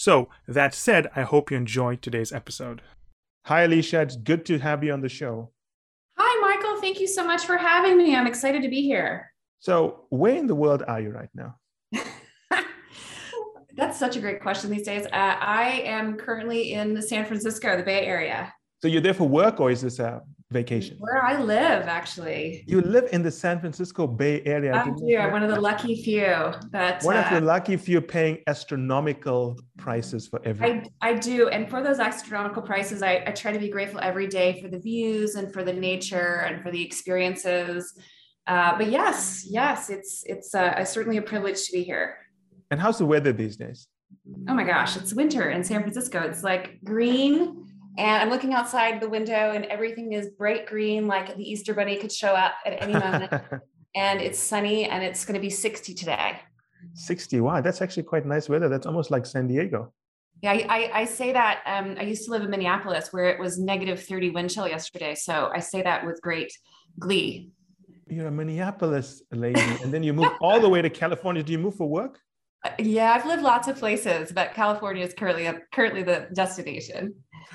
So, that said, I hope you enjoyed today's episode. Hi, Alicia. It's good to have you on the show. Hi, Michael. Thank you so much for having me. I'm excited to be here. So, where in the world are you right now? That's such a great question these days. Uh, I am currently in San Francisco, the Bay Area. So, you're there for work or is this a vacation? Where I live, actually. You live in the San Francisco Bay Area. I do. I'm one of the lucky few that. One uh, of the lucky few paying astronomical prices for everything. I, I do. And for those astronomical prices, I, I try to be grateful every day for the views and for the nature and for the experiences. Uh, but yes, yes, it's it's uh, certainly a privilege to be here. And how's the weather these days? Oh my gosh, it's winter in San Francisco. It's like green and I'm looking outside the window and everything is bright green, like the Easter Bunny could show up at any moment. and it's sunny and it's going to be 60 today. 60. Wow. That's actually quite nice weather. That's almost like San Diego. Yeah, I, I say that. Um, I used to live in Minneapolis where it was negative 30 wind chill yesterday. So I say that with great glee. You're a Minneapolis lady, and then you move all the way to California. Do you move for work? Uh, yeah, I've lived lots of places, but California is currently currently the destination.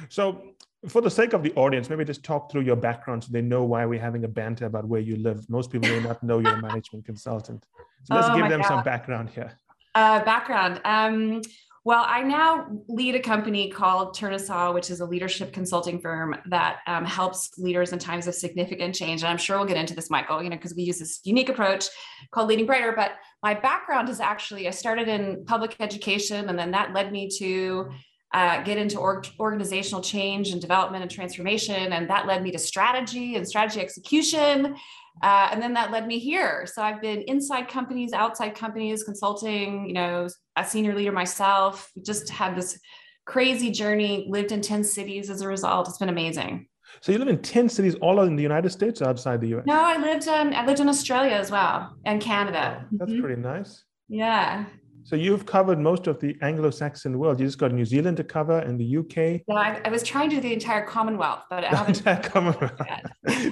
So, for the sake of the audience, maybe just talk through your background so they know why we're having a banter about where you live. Most people may not know you're a management consultant. So let's oh give them God. some background here. Uh, background. Um, well, I now lead a company called Turnasol, which is a leadership consulting firm that um, helps leaders in times of significant change. And I'm sure we'll get into this, Michael, you know, because we use this unique approach called Leading Brighter. But my background is actually I started in public education, and then that led me to uh, get into org- organizational change and development and transformation. And that led me to strategy and strategy execution. Uh, and then that led me here. So I've been inside companies, outside companies, consulting, you know, a senior leader myself, just had this crazy journey, lived in 10 cities as a result. It's been amazing. So you live in 10 cities all in the United States or outside the US? No, I lived in I lived in Australia as well and Canada. That's mm-hmm. pretty nice. Yeah. So you've covered most of the Anglo-Saxon world. You just got New Zealand to cover and the UK. Yeah, I, I was trying to do the entire Commonwealth, but I haven't. Commonwealth.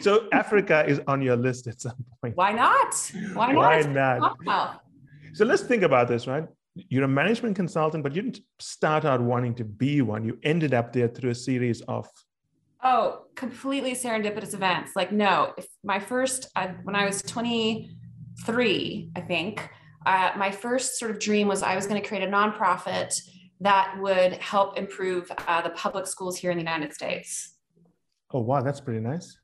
so Africa is on your list at some point. Why not? Why not? Why not? So let's think about this, right? You're a management consultant, but you didn't start out wanting to be one. You ended up there through a series of oh, completely serendipitous events. Like no, if my first I, when I was 23, I think uh, my first sort of dream was I was going to create a nonprofit that would help improve uh, the public schools here in the United States. Oh, wow. That's pretty nice.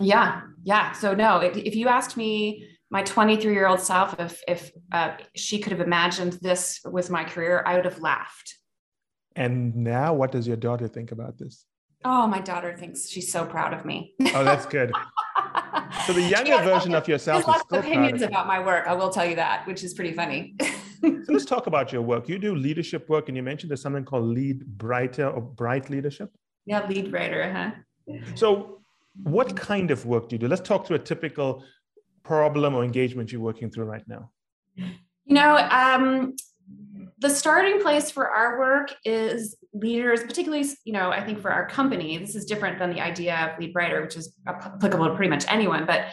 Yeah. Yeah. So, no, if, if you asked me, my 23 year old self, if, if uh, she could have imagined this was my career, I would have laughed. And now, what does your daughter think about this? Oh, my daughter thinks she's so proud of me. Oh, that's good. so the younger version of yourself lots of opinions about my work. I will tell you that, which is pretty funny. so let's talk about your work. You do leadership work, and you mentioned there's something called Lead Brighter or Bright Leadership. Yeah, Lead Brighter, huh? So, what kind of work do you do? Let's talk through a typical problem or engagement you're working through right now. You know, um, the starting place for our work is leaders, particularly, you know, I think for our company, this is different than the idea of Lead Brighter, which is applicable to pretty much anyone. But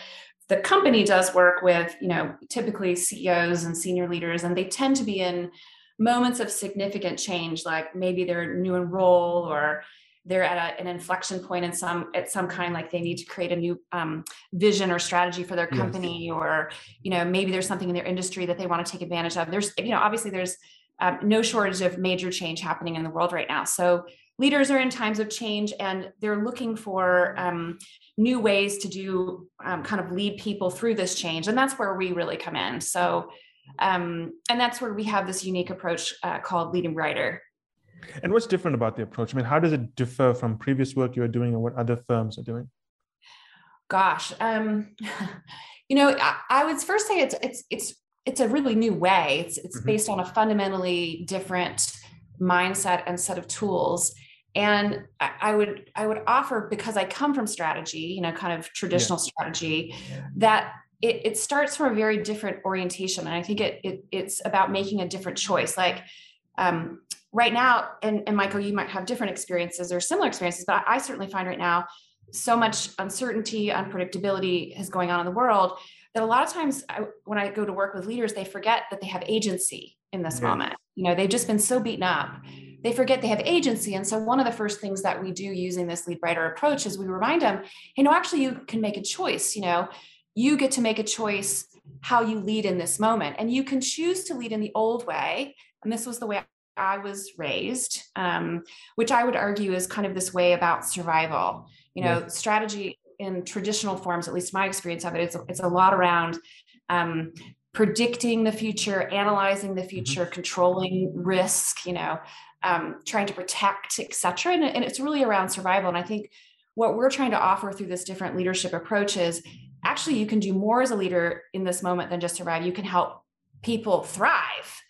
the company does work with, you know, typically CEOs and senior leaders, and they tend to be in moments of significant change, like maybe they're new in role or they're at a, an inflection point in some at some kind like they need to create a new um, vision or strategy for their company yes. or you know maybe there's something in their industry that they want to take advantage of there's you know obviously there's um, no shortage of major change happening in the world right now. So leaders are in times of change and they're looking for um, new ways to do um, kind of lead people through this change. And that's where we really come in. So, um, and that's where we have this unique approach uh, called Leading Brighter. And what's different about the approach? I mean, how does it differ from previous work you are doing or what other firms are doing? Gosh, um, you know, I, I would first say it's it's it's it's a really new way. It's it's mm-hmm. based on a fundamentally different mindset and set of tools. and I, would i would offer because i come from strategy you know kind of traditional yeah. strategy that it, it, starts from a very different orientation and i think it, it it's about making a different choice like um, right now and, and michael you might have different experiences or similar experiences but I, I certainly find right now so much uncertainty unpredictability is going on in the world that a lot of times I, when i go to work with leaders they forget that they have agency in this yeah. moment. You know they've just been so beaten up. They forget they have agency. And so one of the first things that we do using this Lead Brighter approach is we remind them hey no actually you can make a choice. You know you get to make a choice how you lead in this moment. And you can choose to lead in the old way. And this was the way i was raised um, which i would argue is kind of this way about survival. You know yeah. strategy in traditional forms at least my experience of it it's, it's a lot around um, predicting the future analyzing the mm-hmm. future mm-hmm. controlling risk you know um, trying to protect etc and, and it's really around survival and i think what we're trying to offer through this different leadership approach is actually you can do more as a leader in this moment than just survive you can help people thrive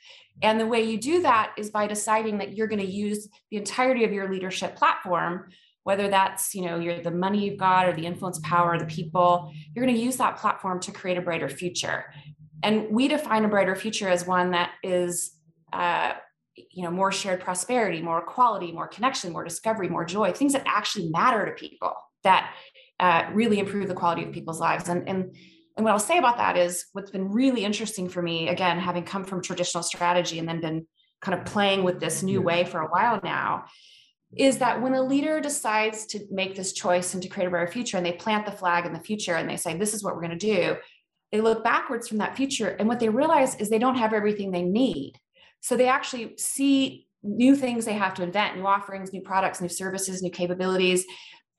and the way you do that is by deciding that you're going to use the entirety of your leadership platform whether that's you know you're the money you've got or the influence power the people you're going to use that platform to create a brighter future. And we define a brighter future as one that is uh, you know more shared prosperity more equality more connection more discovery more joy things that actually matter to people that uh, really improve the quality of people's lives. And and and what I'll say about that is what's been really interesting for me, again, having come from traditional strategy and then been kind of playing with this new way for a while now, is that when a leader decides to make this choice and to create a better future and they plant the flag in the future and they say, this is what we're going to do, they look backwards from that future. And what they realize is they don't have everything they need. So they actually see new things they have to invent, new offerings, new products, new services, new capabilities.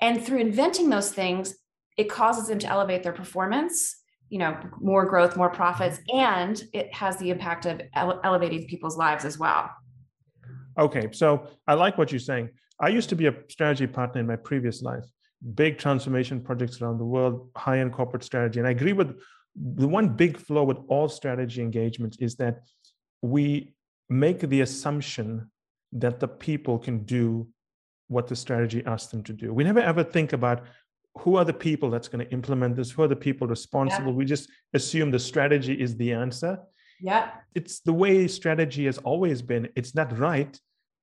And through inventing those things, it causes them to elevate their performance, you know, more growth, more profits, and it has the impact of ele- elevating people's lives as well. Okay, so I like what you're saying. I used to be a strategy partner in my previous life, big transformation projects around the world, high end corporate strategy. And I agree with the one big flaw with all strategy engagements is that we make the assumption that the people can do what the strategy asks them to do. We never ever think about who are the people that's going to implement this, who are the people responsible. Yeah. We just assume the strategy is the answer. Yeah. It's the way strategy has always been. It's not right,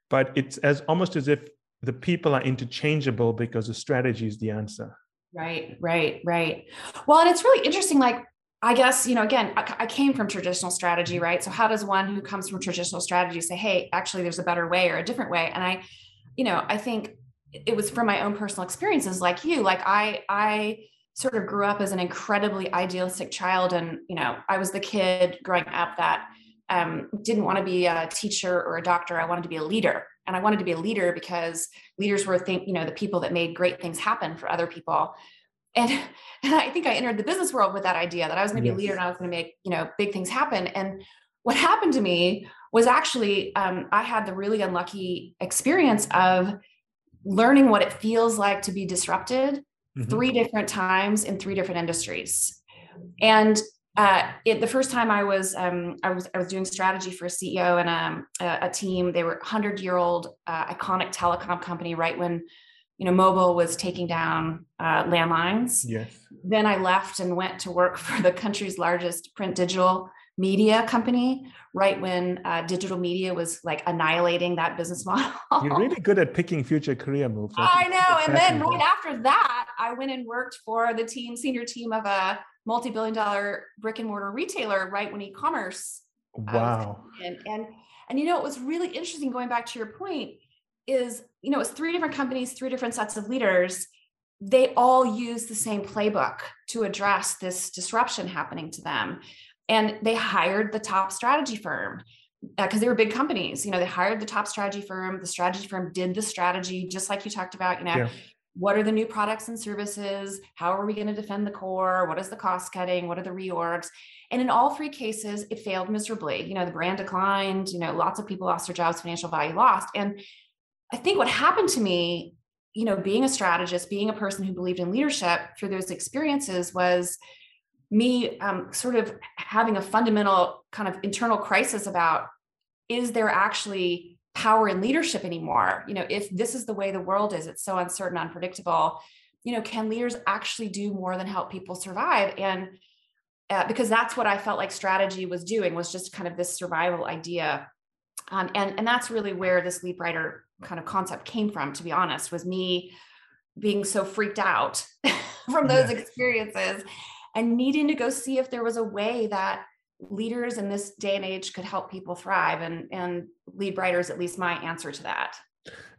but it's as almost as if the people are interchangeable because the strategy is the answer. Right, right, right. Well, and it's really interesting. Like I guess, you know, again, I, I, came from traditional strategy, mm-hmm. right? So how does one who comes from traditional strategy say, hey, actually there's a better way or a different way? And I, you know, I think it was from my own personal experiences like you, like I, I sort of grew up as an incredibly idealistic child. And, you know, I was the kid growing up that um, didn't want to be a teacher or a doctor. I wanted to be a leader. And I wanted to be a leader because leaders were think, you know, the people that made great things happen for other people and and I think I entered the business world with that idea that I was going to be yes. a leader and I was going to make you know big things happen. And what happened to me was actually um, I had the really unlucky experience of learning what it feels like to be disrupted mm-hmm. three different times in three different industries. And uh, it, the first time I was, um, I was, I was doing strategy for a CEO and um, a, a team. They were hundred year old uh, iconic telecom company. Right when you know, mobile was taking down uh, landlines. Yes. Then I left and went to work for the country's largest print digital media company right when uh, digital media was like annihilating that business model. You're really good at picking future career moves. I, I know. And then right after that, I went and worked for the team, senior team of a multi-billion dollar brick and mortar retailer right when e-commerce. Wow. and, and and you know, it was really interesting going back to your point is, you know, it's three different companies, three different sets of leaders. They all use the same playbook to address this disruption happening to them. And they hired the top strategy firm because uh, they were big companies. You know, they hired the top strategy firm. The strategy firm did the strategy, just like you talked about, you know, yeah. what are the new products and services? How are we going to defend the core? What is the cost cutting? What are the reorgs? And in all three cases, it failed miserably. You know, the brand declined, you know, lots of people lost their jobs, financial value lost. And I think what happened to me, you know, being a strategist, being a person who believed in leadership through those experiences was me um, sort of having a fundamental kind of internal crisis about is there actually power in leadership anymore? You know if this is the way the world is it's so uncertain unpredictable you know can leaders actually do more than help people survive? And uh, because that's what i felt like strategy was doing was just kind of this survival idea. Um, and and that's really where this Lead Brighter kind of concept came from to be honest was me being so freaked out from those yeah. experiences and needing to go see if there was a way that leaders in this day and age could help people thrive and and Lead Brighter's at least my answer to that.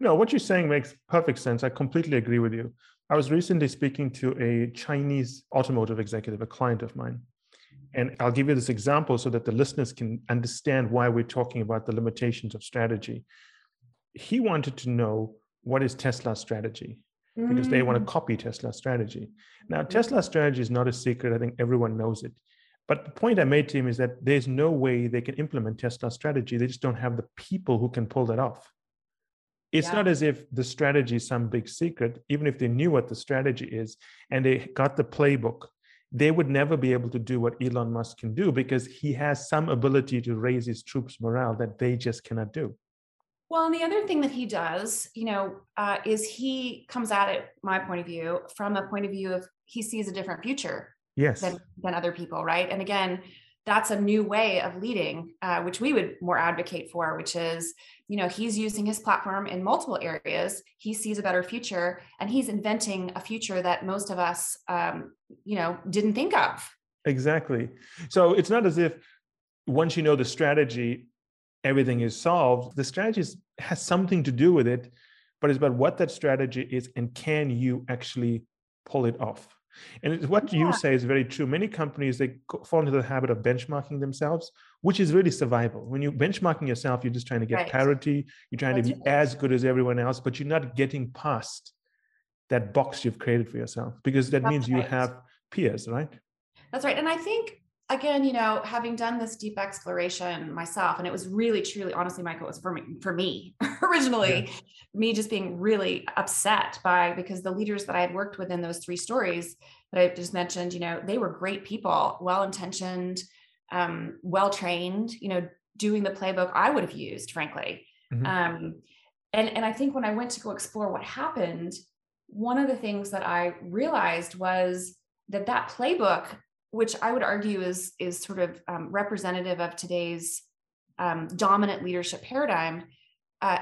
No what you're saying makes perfect sense. I completely agree with you. I was recently speaking to a chinese automotive executive a client of mine and i'll give you this example so that the listeners can understand why we're talking about the limitations of strategy. He wanted to know what is tesla's strategy because they want to mm. copy tesla's strategy now tesla's strategy is not a secret i think everyone knows it but the point I made to him is that there's no way they can implement Tesla's strategy. They just don't have the people who can pull that off. It's yeah. not as if the strategy is some big secret. Even if they knew what the strategy is and they got the playbook, they would never be able to do what Elon Musk can do because he has some ability to raise his troops' morale that they just cannot do. Well, and the other thing that he does, you know, uh, is he comes at it, my point of view, from a point of view of he sees a different future yes. than, than other people right? And again that's a new way of leading uh, which we would more advocate for which is you know he's using his platform in multiple areas. He sees a better future and he's inventing a future that most of us um, you know didn't think of. Exactly. So it's not as if once you know the strategy everything is solved the strategy has something to do with it but it's about what that strategy is and can you actually pull it off and what yeah. you say is very true. Many companies they fall into the habit of benchmarking themselves, which is really survival. When you're benchmarking yourself, you're just trying to get right. parity. You're trying That's to be right. as good as everyone else, but you're not getting past that box you've created for yourself because that That's means right. you have peers, right? That's right. And I think again, you know, having done this deep exploration myself, and it was really, truly, honestly, Michael, it was for me, for me originally, yeah. me just being really upset by because the leaders that I had worked with in those three stories that I just mentioned, you know, they were great people, well intentioned, um, well trained, you know, doing the playbook I would have used, frankly. Mm-hmm. Um, and and I think when I went to go explore what happened, one of the things that I realized was that that playbook which I would argue is is sort of um, representative of today's um, dominant leadership paradigm. Uh,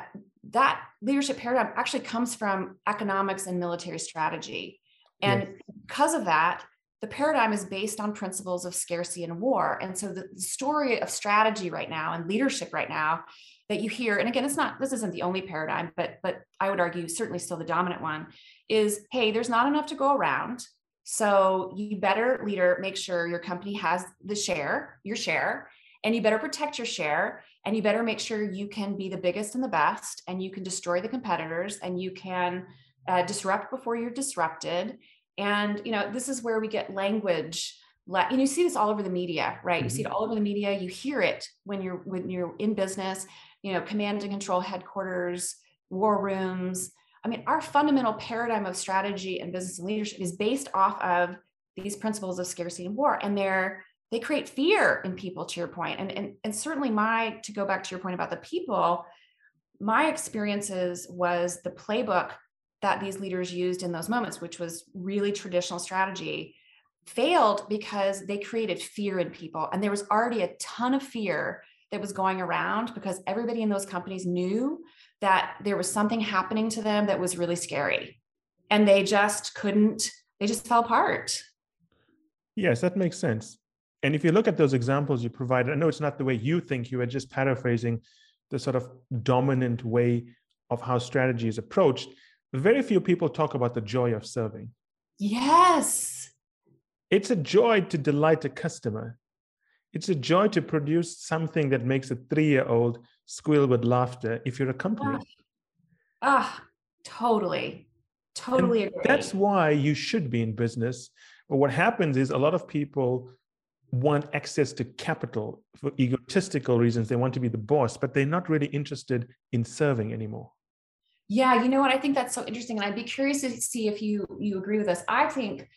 that leadership paradigm actually comes from economics and military strategy, and yes. because of that, the paradigm is based on principles of scarcity and war. And so the, the story of strategy right now and leadership right now that you hear, and again, it's not this isn't the only paradigm, but but I would argue certainly still the dominant one is hey, there's not enough to go around so you better leader make sure your company has the share, your share, and you better protect your share and you better make sure you can be the biggest and the best and you can destroy the competitors and you can uh, disrupt before you're disrupted. And you know, this is where we get language and you see this all over the media right you see it mm-hmm. all over the media you hear it when you're when you're in business you know command and control headquarters war rooms I mean, our fundamental paradigm of strategy and business and leadership is based off of these principles of scarcity and war. And they're they create fear in people, to your point. And, and, and certainly my, to go back to your point about the people, my experiences was the playbook that these leaders used in those moments, which was really traditional strategy, failed because they created fear in people. And there was already a ton of fear that was going around because everybody in those companies knew that there was something happening to them that was really scary. And they just couldn't they just fell apart. Yes that makes sense. And if you look at those examples you provided i know it's not the way you think you were just paraphrasing the sort of dominant way of how strategy is approached. Very few people talk about the joy of serving. Yes. It's a joy to delight a customer. It's a joy to produce something that makes a three year old squeal with laughter if you're a company. Ah, totally. Totally agree. That's why you should be in business. But what happens is a lot of people want access to capital for egotistical reasons. They want to be the boss, but they're not really interested in serving anymore. Yeah, you know what? I think that's so interesting. And I'd be curious to see if you you agree with us. I think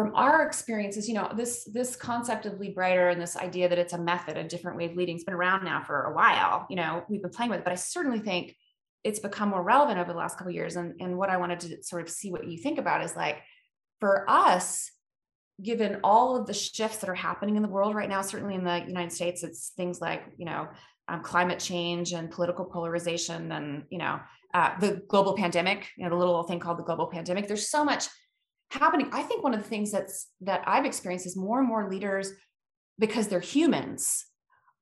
from our experiences, you know, this this concept of lead brighter and this idea that it's a method, a different way of leading, has been around now for a while. You know, we've been playing with it, but I certainly think it's become more relevant over the last couple years. And, and what I wanted to sort of see what you think about is like, for us, given all of the shifts that are happening in the world right now, certainly in the United States, it's things like, you know, um, climate change and political polarization and, you know, uh, the global pandemic, you know, the little thing called the global pandemic. There's so much happening. I think one of the things that's that I've experienced is more and more leaders, because they're humans,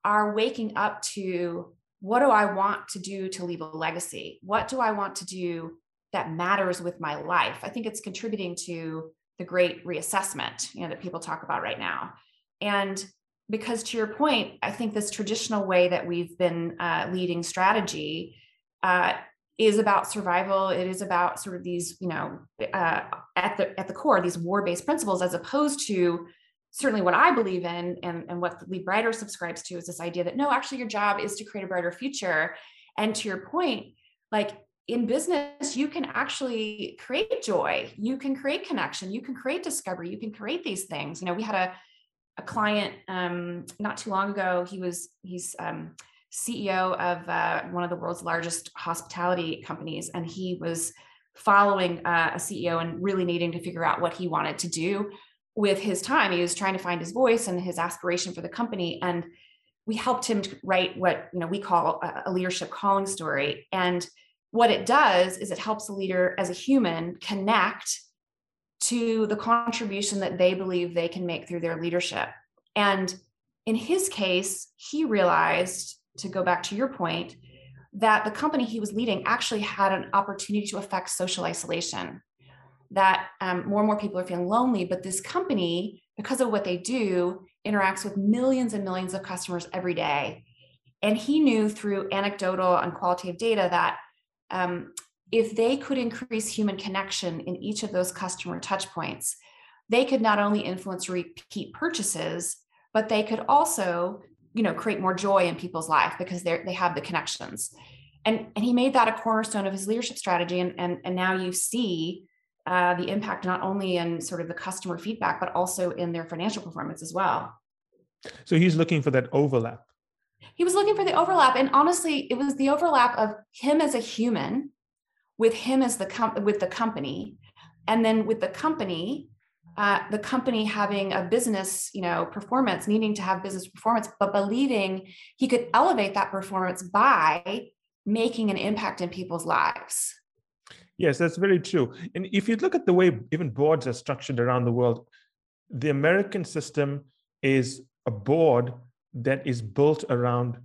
are waking up to what do I want to do to leave a legacy? What do I want to do that matters with my life? I think it's contributing to the great reassessment, you know, that people talk about right now. And because to your point, I think this traditional way that we've been uh, leading strategy uh, is about survival. It is about sort of these, you know, uh, at the at the core, these war-based principles, as opposed to certainly what I believe in and, and what the Lead Brighter subscribes to is this idea that no, actually, your job is to create a brighter future. And to your point, like in business, you can actually create joy, you can create connection, you can create discovery, you can create these things. You know, we had a a client um, not too long ago. He was he's um, CEO of uh, one of the world's largest hospitality companies, and he was following uh, a CEO and really needing to figure out what he wanted to do with his time. He was trying to find his voice and his aspiration for the company, and we helped him write what you know we call a, a leadership calling story. And what it does is it helps a leader as a human connect to the contribution that they believe they can make through their leadership. And in his case, he realized, to go back to your point, that the company he was leading actually had an opportunity to affect social isolation. That um, more and more people are feeling lonely, but this company, because of what they do, interacts with millions and millions of customers every day. And he knew through anecdotal and qualitative data that um, if they could increase human connection in each of those customer touch points, they could not only influence repeat purchases, but they could also, you know, create more joy in people's life because they they have the connections. And, and he made that a cornerstone of his leadership strategy. And, and, and now you see uh, the impact not only in sort of the customer feedback, but also in their financial performance as well. So he's looking for that overlap. He was looking for the overlap. And honestly, it was the overlap of him as a human with him as the com- with the company and then with the company uh, the company having a business you know performance needing to have business performance but believing he could elevate that performance by making an impact in people's lives yes that's very true and if you look at the way even boards are structured around the world the american system is a board that is built around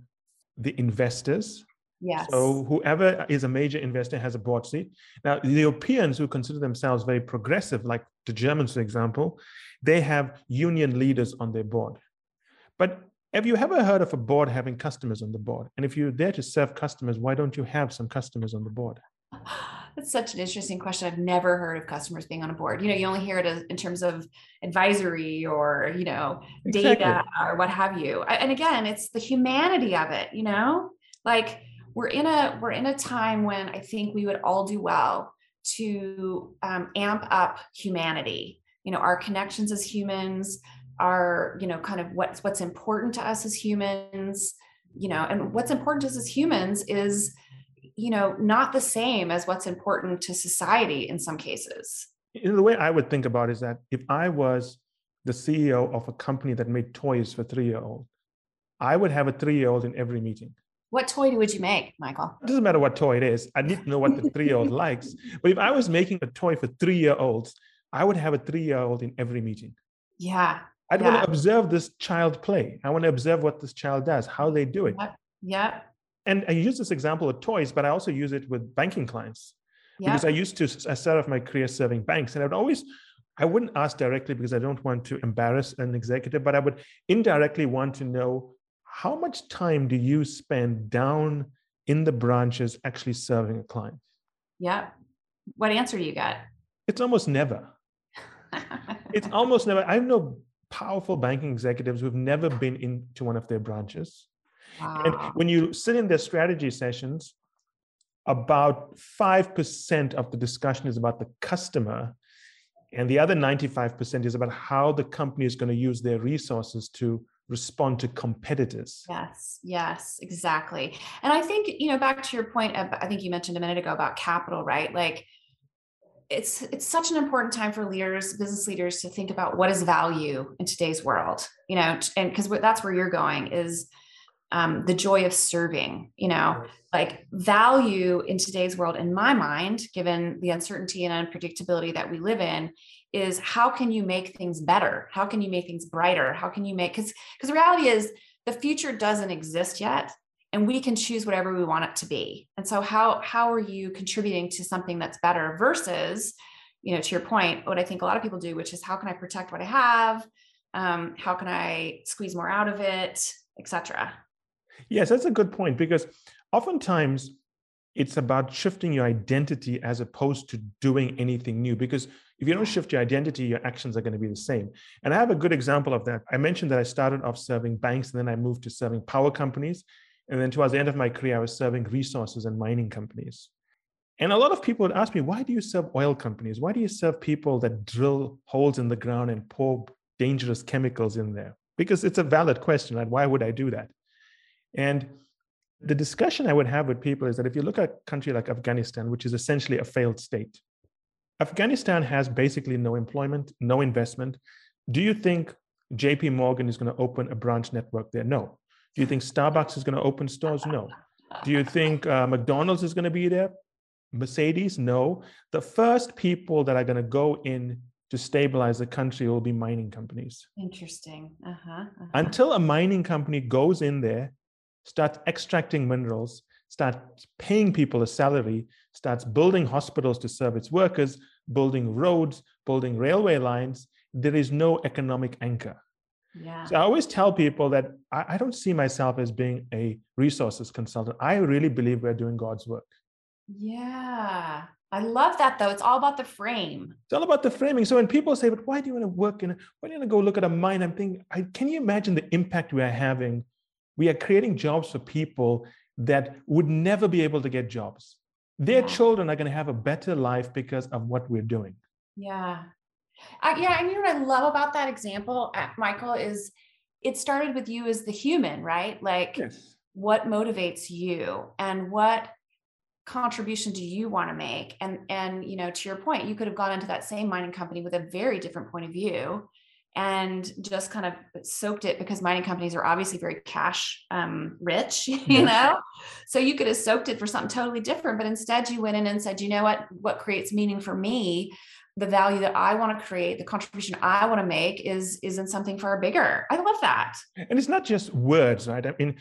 the investors Yes. So whoever is a major investor has a board seat. Now, the Europeans who consider themselves very progressive, like the Germans, for example, they have union leaders on their board. But have you ever heard of a board having customers on the board? And if you're there to serve customers, why don't you have some customers on the board? That's such an interesting question. I've never heard of customers being on a board. You know, you only hear it in terms of advisory or, you know, exactly. data or what have you. And again, it's the humanity of it, you know? Like we're in a we're in a time when I think we would all do well to um, amp up humanity. You know, our connections as humans, our you know, kind of what's what's important to us as humans. You know, and what's important to us as humans is you know not the same as what's important to society in some cases. the way I would think about is that if I was the CEO of a company that made toys for three year old, I would have a three year old in every meeting what toy would you make, Michael? It doesn't matter what toy it is. I need to know what the three year old likes. But if I was making a toy for three year olds, I would have a three year old in every meeting. Yeah. I'd yeah. want to observe this child play. I want to observe what this child does, how they do it. Yep. Yeah. And I use this example of toys, but I also use it with banking clients. Because I used to I started off my career serving banks, and I would always I wouldn't ask directly because I don't want to embarrass an executive, but I would indirectly want to know how much time do you spend down in the branches actually serving a client? Yeah. What answer do you get? It's almost never. it's almost never. I know powerful banking executives who've never been into one of their branches. Wow. And when you sit in their strategy sessions, about 5% of the discussion is about the customer And the other 95% is about how the company is going to use their resources to respond to competitors. Yes, yes, exactly. And I think, you know, back to your point, of, I think you mentioned a minute ago about capital, right? Like it's it's such an important time for leaders, business leaders to think about what is value in today's world, you know, and because that's where you're going is um, the joy of serving, you know, like value in today's world, in my mind, given the uncertainty and unpredictability that we live in, is how can you make things better? How can you make things brighter? How can you make because because the reality is the future doesn't exist yet and we can choose whatever we want it to be. And so how how are you contributing to something that's better versus you know to your point what I think a lot of people do which is how can I protect what I have? Um, how can I squeeze more out of it, etc. Yes, that's a good point because oftentimes it's about shifting your identity as opposed to doing anything new because if you don't shift your identity, your actions are going to be the same. And I have a good example of that. I mentioned that I started off serving banks and then I moved to serving power companies. And then towards the end of my career, I was serving resources and mining companies. And a lot of people would ask me, why do you serve oil companies? Why do you serve people that drill holes in the ground and pour dangerous chemicals in there? Because it's a valid question. Like, Why would I do that? And the discussion I would have with people is that if you look at a country like Afghanistan, which is essentially a failed state, Afghanistan has basically no employment, no investment. Do you think JP Morgan is going to open a branch network there? No. Do you think Starbucks is going to open stores? No. Do you think uh, McDonald's is going to be there? Mercedes? No. The first people that are going to go in to stabilize the country will be mining companies. Interesting. Uh-huh, uh-huh. Until a mining company goes in there, starts extracting minerals, starts paying people a salary, starts building hospitals to serve its workers, building roads, building railway lines, there is no economic anchor. Yeah. So I always tell people that I, I, don't see myself as being a resources consultant. I really believe we're doing God's work. Yeah. I love that though. It's all about the frame. It's all about the framing. So when people say, but why do you want to work in, why do you want to go look at a mine? I'm thinking, I, can you imagine the impact we are having? We are creating jobs for people that would never be able to get jobs. Their yeah. children are going to have a better life because of what we're doing. Yeah. Uh, yeah. And you know what I love about that example, uh, Michael, is it started with you as the human, right? Like, yes. what motivates you and what contribution do you want to make and and you know to your point you could have gone into that same mining company with a very different point of view and just kind of soaked it because mining companies are obviously very cash um, rich, you yeah. know? So you could have soaked it for something totally different, but instead you went in and said, you know what, what creates meaning for me, the value that I want to create, the contribution I want to make is, is in something far bigger. I love that. And it's not just words, right? I mean,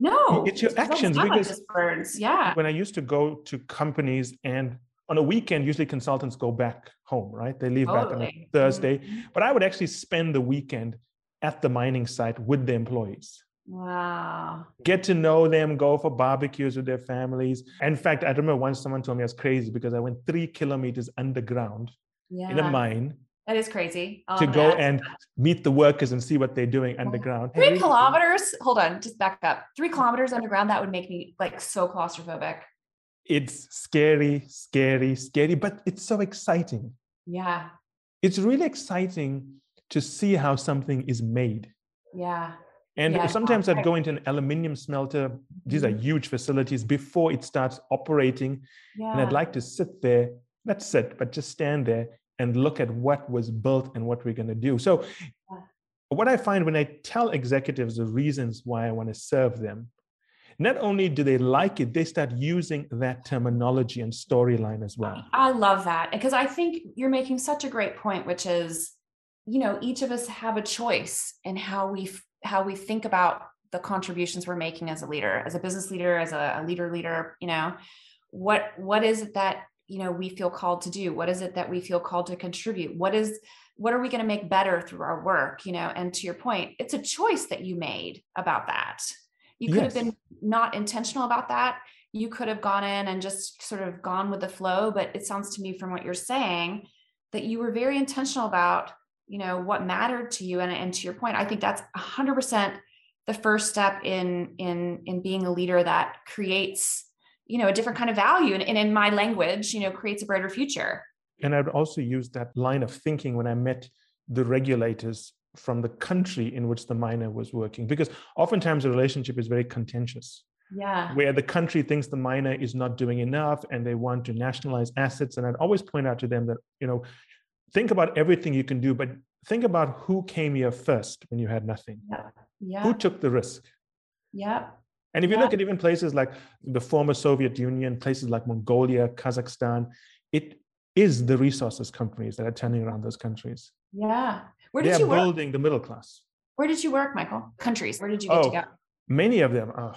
no, it's your actions because words. Yeah. When I used to go to companies and on a weekend, usually consultants go back home, right? They leave totally. back on a Thursday. Mm-hmm. But I would actually spend the weekend at the mining site with the employees. Wow. Get to know them, go for barbecues with their families. In fact, I remember once someone told me I was crazy because I went three kilometers underground yeah. in a mine. That is crazy. to go and meet the workers and see what they're doing underground. Three kilometers. Hold on, just back up. Three kilometers underground. That would make me like so claustrophobic it's scary, scary, scary, but it's so exciting. Yeah. It's really exciting to see how something is made. Yeah. And yeah, sometimes I'd go into an aluminium smelter. These are mm-hmm. huge facilities before it starts operating. Yeah. And I'd like to sit there, not sit, but just stand there and look at what was built and what we're going to do. So, yeah. what I find when I tell executives the reasons why I want to serve them, not only do they like it, they start using that terminology and storyline as well. I love that because I think you're making such a great point, which is, you know, each of us have a choice in how we how we think about the contributions we're making as a leader, as a business leader, as a, a leader leader. You know, what what is it that you know we feel called to do? What is it that we feel called to contribute? What is what are we going to make better through our work? You know, and to your point, it's a choice that you made about that you could yes. have been not intentional about that. You could have gone in and just sort of gone with the flow. But it sounds to me from what you're saying that you were very intentional about, you know, what mattered to you. And, and to your point, I think that's 100% the first step in in in being a leader that creates you know a different kind of value and, and in my language you know creates a brighter future And I would also use that line of thinking when I met the regulators from the country in which the miner was working, because oftentimes the relationship is very contentious. Yeah. Where the country thinks the miner is not doing enough and they want to nationalize assets. And I'd always point out to them that, you know, think about everything you can do, but think about who came here first when you had nothing. Yeah. Yeah. Who took the risk? Yeah. And if you Yeah. look at even places like the former Soviet Union, places like Mongolia, Kazakhstan, it is the resources companies that are turning around those countries. Yeah. Where did you work? building the middle class. Where did you work, Michael? Countries. Where did you get to Oh, go? Many of them. Uh,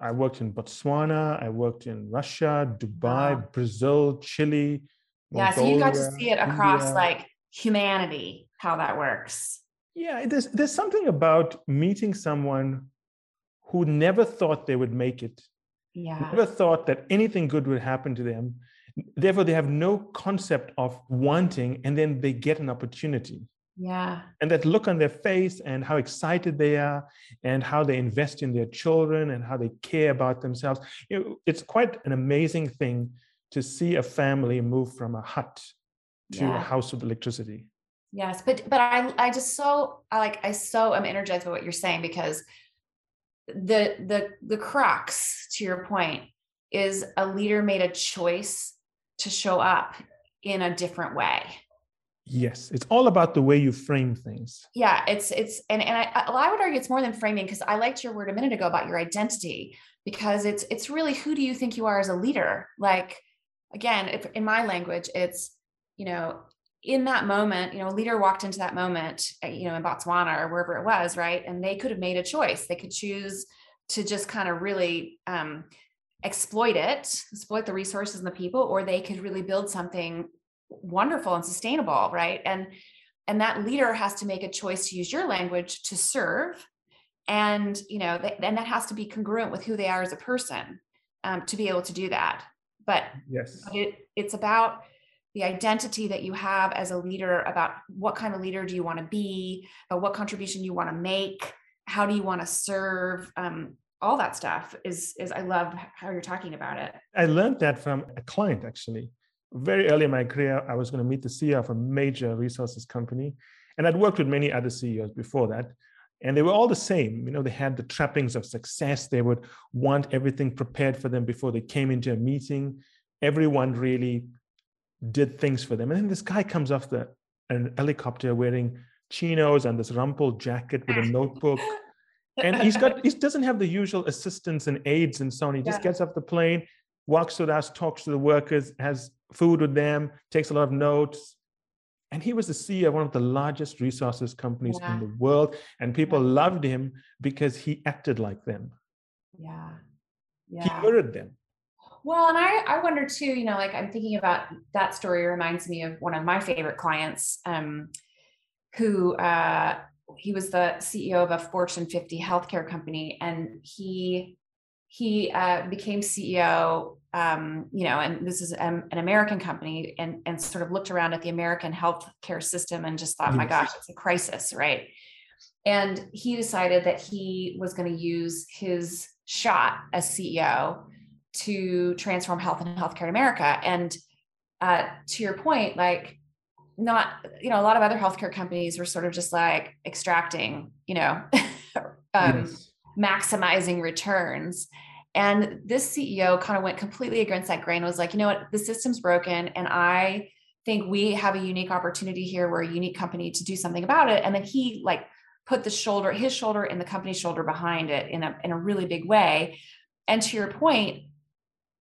I worked in Botswana. I worked in Russia, Dubai, Wow. Brazil, Chile. Yeah. So you got to see it across India. like humanity, how that works. Yeah, there's there's something about meeting someone who never thought they would make it, Yeah. never thought that anything good would happen to them. Therefore, they have no concept of wanting, and then they get an opportunity. Yeah. And that look on their face, and how excited they are, and how they invest in their children, and how they care about themselves. You know, it's quite an amazing thing to see a family move from a hut to a house with electricity. Yes, but but I I just so I like I so am energized by what you're saying because the the the crux to your point is a leader made a choice to show up in a different way. Yes, it's all about the way you frame things. Yeah, it's it's and and I well, I would argue it's more than framing because I liked your word a minute ago about your identity because it's it's really who do you think you are as a leader? Like again, if in my language, it's you know in that moment, you know, a leader walked into that moment, uh, you know, in Botswana or wherever it was, right? And they could have made a choice. They could choose to just kind of really um, exploit it, exploit the resources and the people, or they could really build something wonderful and sustainable, right? And and that leader has to make a choice to use your language to serve, and you know, th- and that has to be congruent with who they are as a person um, to be able to do that. But Yes. but it, it's about the identity that you have as a leader about what kind of leader do you want to be about what contribution you want to make how do you want to serve um, all that stuff is is i love how you're talking about it I learned that from a client actually. Very early in my career, I was going to meet the CEO of a major resources company. And I'd worked with many other CEOs before that. And they were all the same. You know, they had the trappings of success. They would want everything prepared for them before they came into a meeting. Everyone really did things for them. And then this guy comes off the an helicopter wearing chinos and this rumpled jacket with a notebook and he's got he doesn't have the usual assistants and aides and so on. He just Yeah. gets off the plane, walks with us, talks to the workers, has food with them, takes a lot of notes. And he was the CEO of one of the largest resources companies Yeah. in the world. And people loved him because he acted like them. yeah yeah. He mirrored them. Well, and I, I wonder too, you know, like I'm thinking about that story reminds me of one of my favorite clients, um, who uh, he was the CEO of a Fortune 50 healthcare company, and he he uh, became CEO, um, you know, and this is um, an American company, and and sort of looked around at the American healthcare system and just thought, my gosh, it's a crisis, right? And he decided that he was going to use his shot as CEO to transform health and healthcare in America. And uh, to your point, like not, you know, a lot of other healthcare companies were sort of just like extracting, you know, um, Yes. Maximizing returns. And this CEO kind of went completely against that grain, was like, you know what, the system's broken. And I think we have a unique opportunity here. We're a unique company to do something about it. And then he like put the shoulder, his shoulder and the company's shoulder behind it in a in a really big way. And to your point,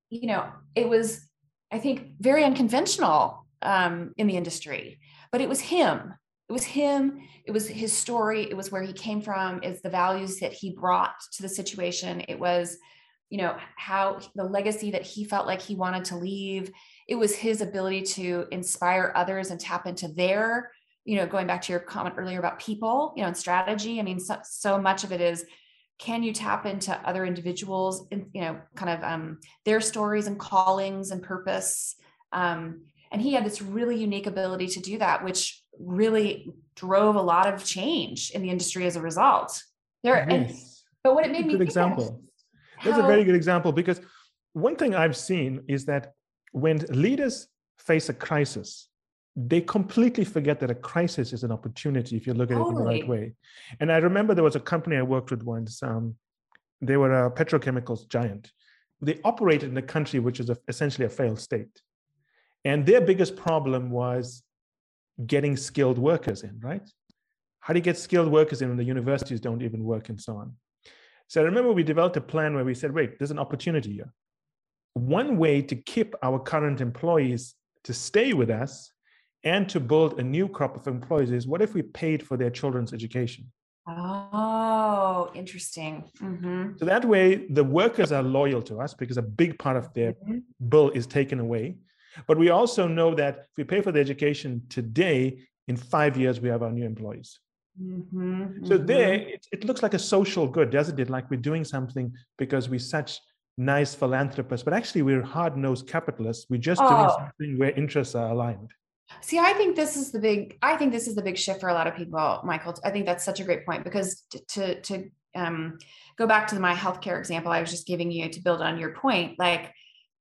you know, it was, I think, very unconventional um, in the industry, but it was him. It was him. It was his story. It was where he came from. It's the values that he brought to the situation. It was, you know, how the legacy that he felt like he wanted to leave. It was his ability to inspire others and tap into their, you know, going back to your comment earlier about people, you know, and strategy. I mean, so, so much of it is can you tap into other individuals and you know kind of um, their stories and callings and purpose um, and he had this really unique ability to do that which really drove a lot of change in the industry as a result there and, but what it made Good me think of example. That's a very good example because one thing I've seen is that when leaders face a crisis, they completely forget that a crisis is an opportunity if you look at it in the right way. And I remember there was a company I worked with once. Um, they were a petrochemicals giant. They operated in a country which is a, essentially a failed state. And their biggest problem was getting skilled workers in, right? How do you get skilled workers in when the universities don't even work and so on? So I remember we developed a plan where we said, wait, there's an opportunity here. One way to keep our current employees to stay with us and to build a new crop of employees is what if we paid for their children's education? Oh, interesting. hmm So that way the workers are loyal to us because a big part of their bill is taken away. But we also know that if we pay for the education today, in five years, we have our new employees. hmm So there, it, it looks like a social good, doesn't it? Like we're doing something because we're such nice philanthropists, but actually we're hard-nosed capitalists. We're just doing Oh. something where interests are aligned. See, I think this is the big. I think this is the big shift for a lot of people, Michael. I think that's such a great point because to to, to um, go back to my healthcare example I was just giving you to build on your point, like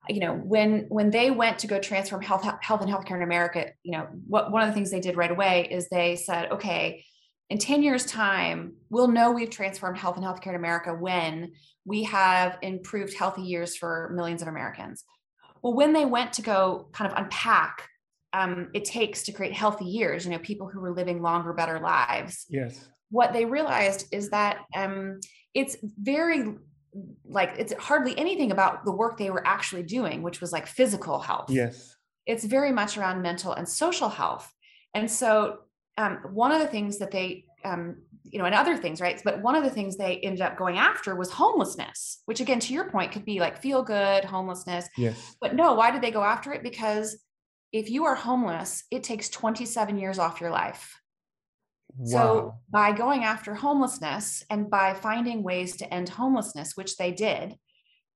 you know when when they went to go transform health health and healthcare in America, you know what one of the things they did right away is they said, okay, in 10 years time we'll know we've transformed health and healthcare in america when we have improved healthy years for millions of americans well when they went to go kind of unpack um, it takes to create healthy years you know people who were living longer better lives Yes. what they realized is that um, it's very like it's hardly anything about the work they were actually doing which was like physical health Yes. it's very much around mental and social health. And so, um, one of the things that they, um, you know, and other things, right? But one of the things they ended up going after was homelessness, which, again, to your point, could be like feel good homelessness. Yes. But no, why did they go after it? Because if you are homeless, it takes 27 years off your life. So, by going after homelessness and by finding ways to end homelessness, which they did,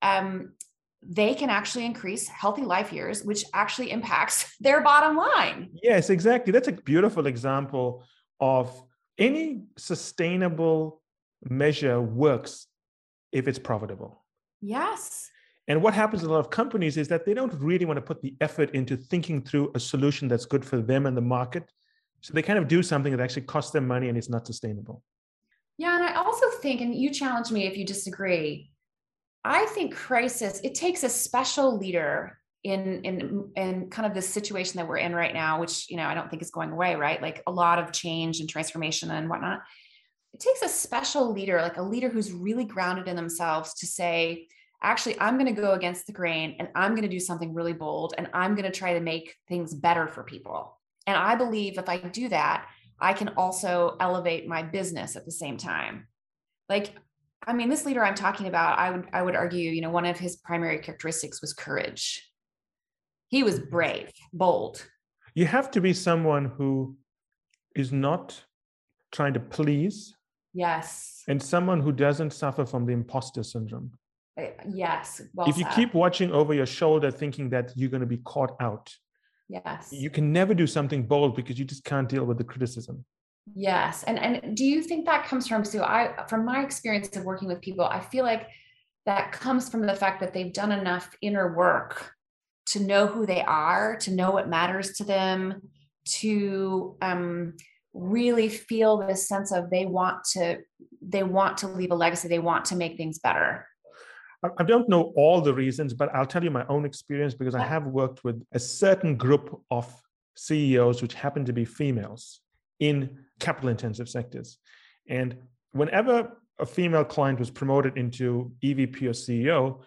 um, they can actually increase healthy life years, which actually impacts their bottom line. Yes, exactly. That's a beautiful example of any sustainable measure works if it's profitable. Yes. And what happens in a lot of companies is that they don't really want to put the effort into thinking through a solution that's good for them and the market. So they kind of do something that actually costs them money and it's not sustainable. Yeah. And I also think, and you challenge me if you disagree, I think crisis, it takes a special leader in in in kind of the situation that we're in right now, which you know I don't think is going away, right? Like a lot of change and transformation and whatnot. It takes a special leader, like a leader who's really grounded in themselves to say, actually, I'm going to go against the grain and I'm going to do something really bold and I'm going to try to make things better for people. And I believe if I do that, I can also elevate my business at the same time. Like, I mean, this leader I'm talking about, I would I would argue, you know, one of his primary characteristics was courage. He was brave, bold. You have to be someone who is not trying to please Yes. and someone who doesn't suffer from the imposter syndrome. Uh, Yes. Well if you said. keep watching over your shoulder thinking that you're going to be caught out, yes. you can never do something bold because you just can't deal with the criticism. Yes. And and do you think that comes from Sue? I from my experience of working with people, I feel like that comes from the fact that they've done enough inner work to know who they are, to know what matters to them, to um really feel this sense of they want to they want to leave a legacy, they want to make things better. I- don't know all the reasons, but I'll tell you my own experience because I have worked with a certain group of CEOs which happen to be females in capital intensive sectors. And whenever a female client was promoted into EVP or CEO,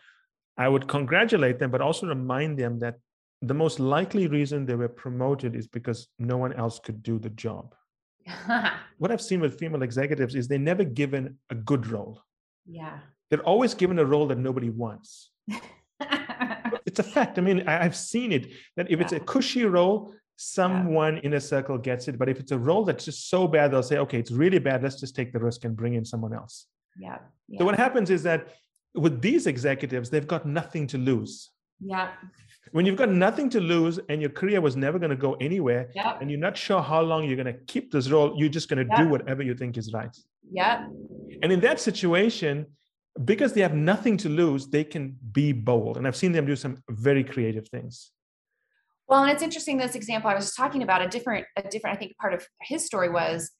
I would congratulate them, but also remind them that the most likely reason they were promoted is because no one else could do the job. What I've seen with female executives is they're never given a good role. yeah. They're always given a role that nobody wants. It's a fact. I mean, I've seen it that if it's a cushy role, someone in a circle gets it. But if it's a role that's just so bad, they'll say, okay, it's really bad. Let's just take the risk and bring in someone else. yeah. So what happens is that with these executives, they've got nothing to lose. Yeah. When you've got nothing to lose and your career was never going to go anywhere, Yeah. and you're not sure how long you're going to keep this role, you're just going to Yeah. do whatever you think is right. Yeah. And in that situation, because they have nothing to lose, they can be bold. And I've seen them do some very creative things. Well, and it's interesting this example I was just talking about a different, a different, I think part of his story was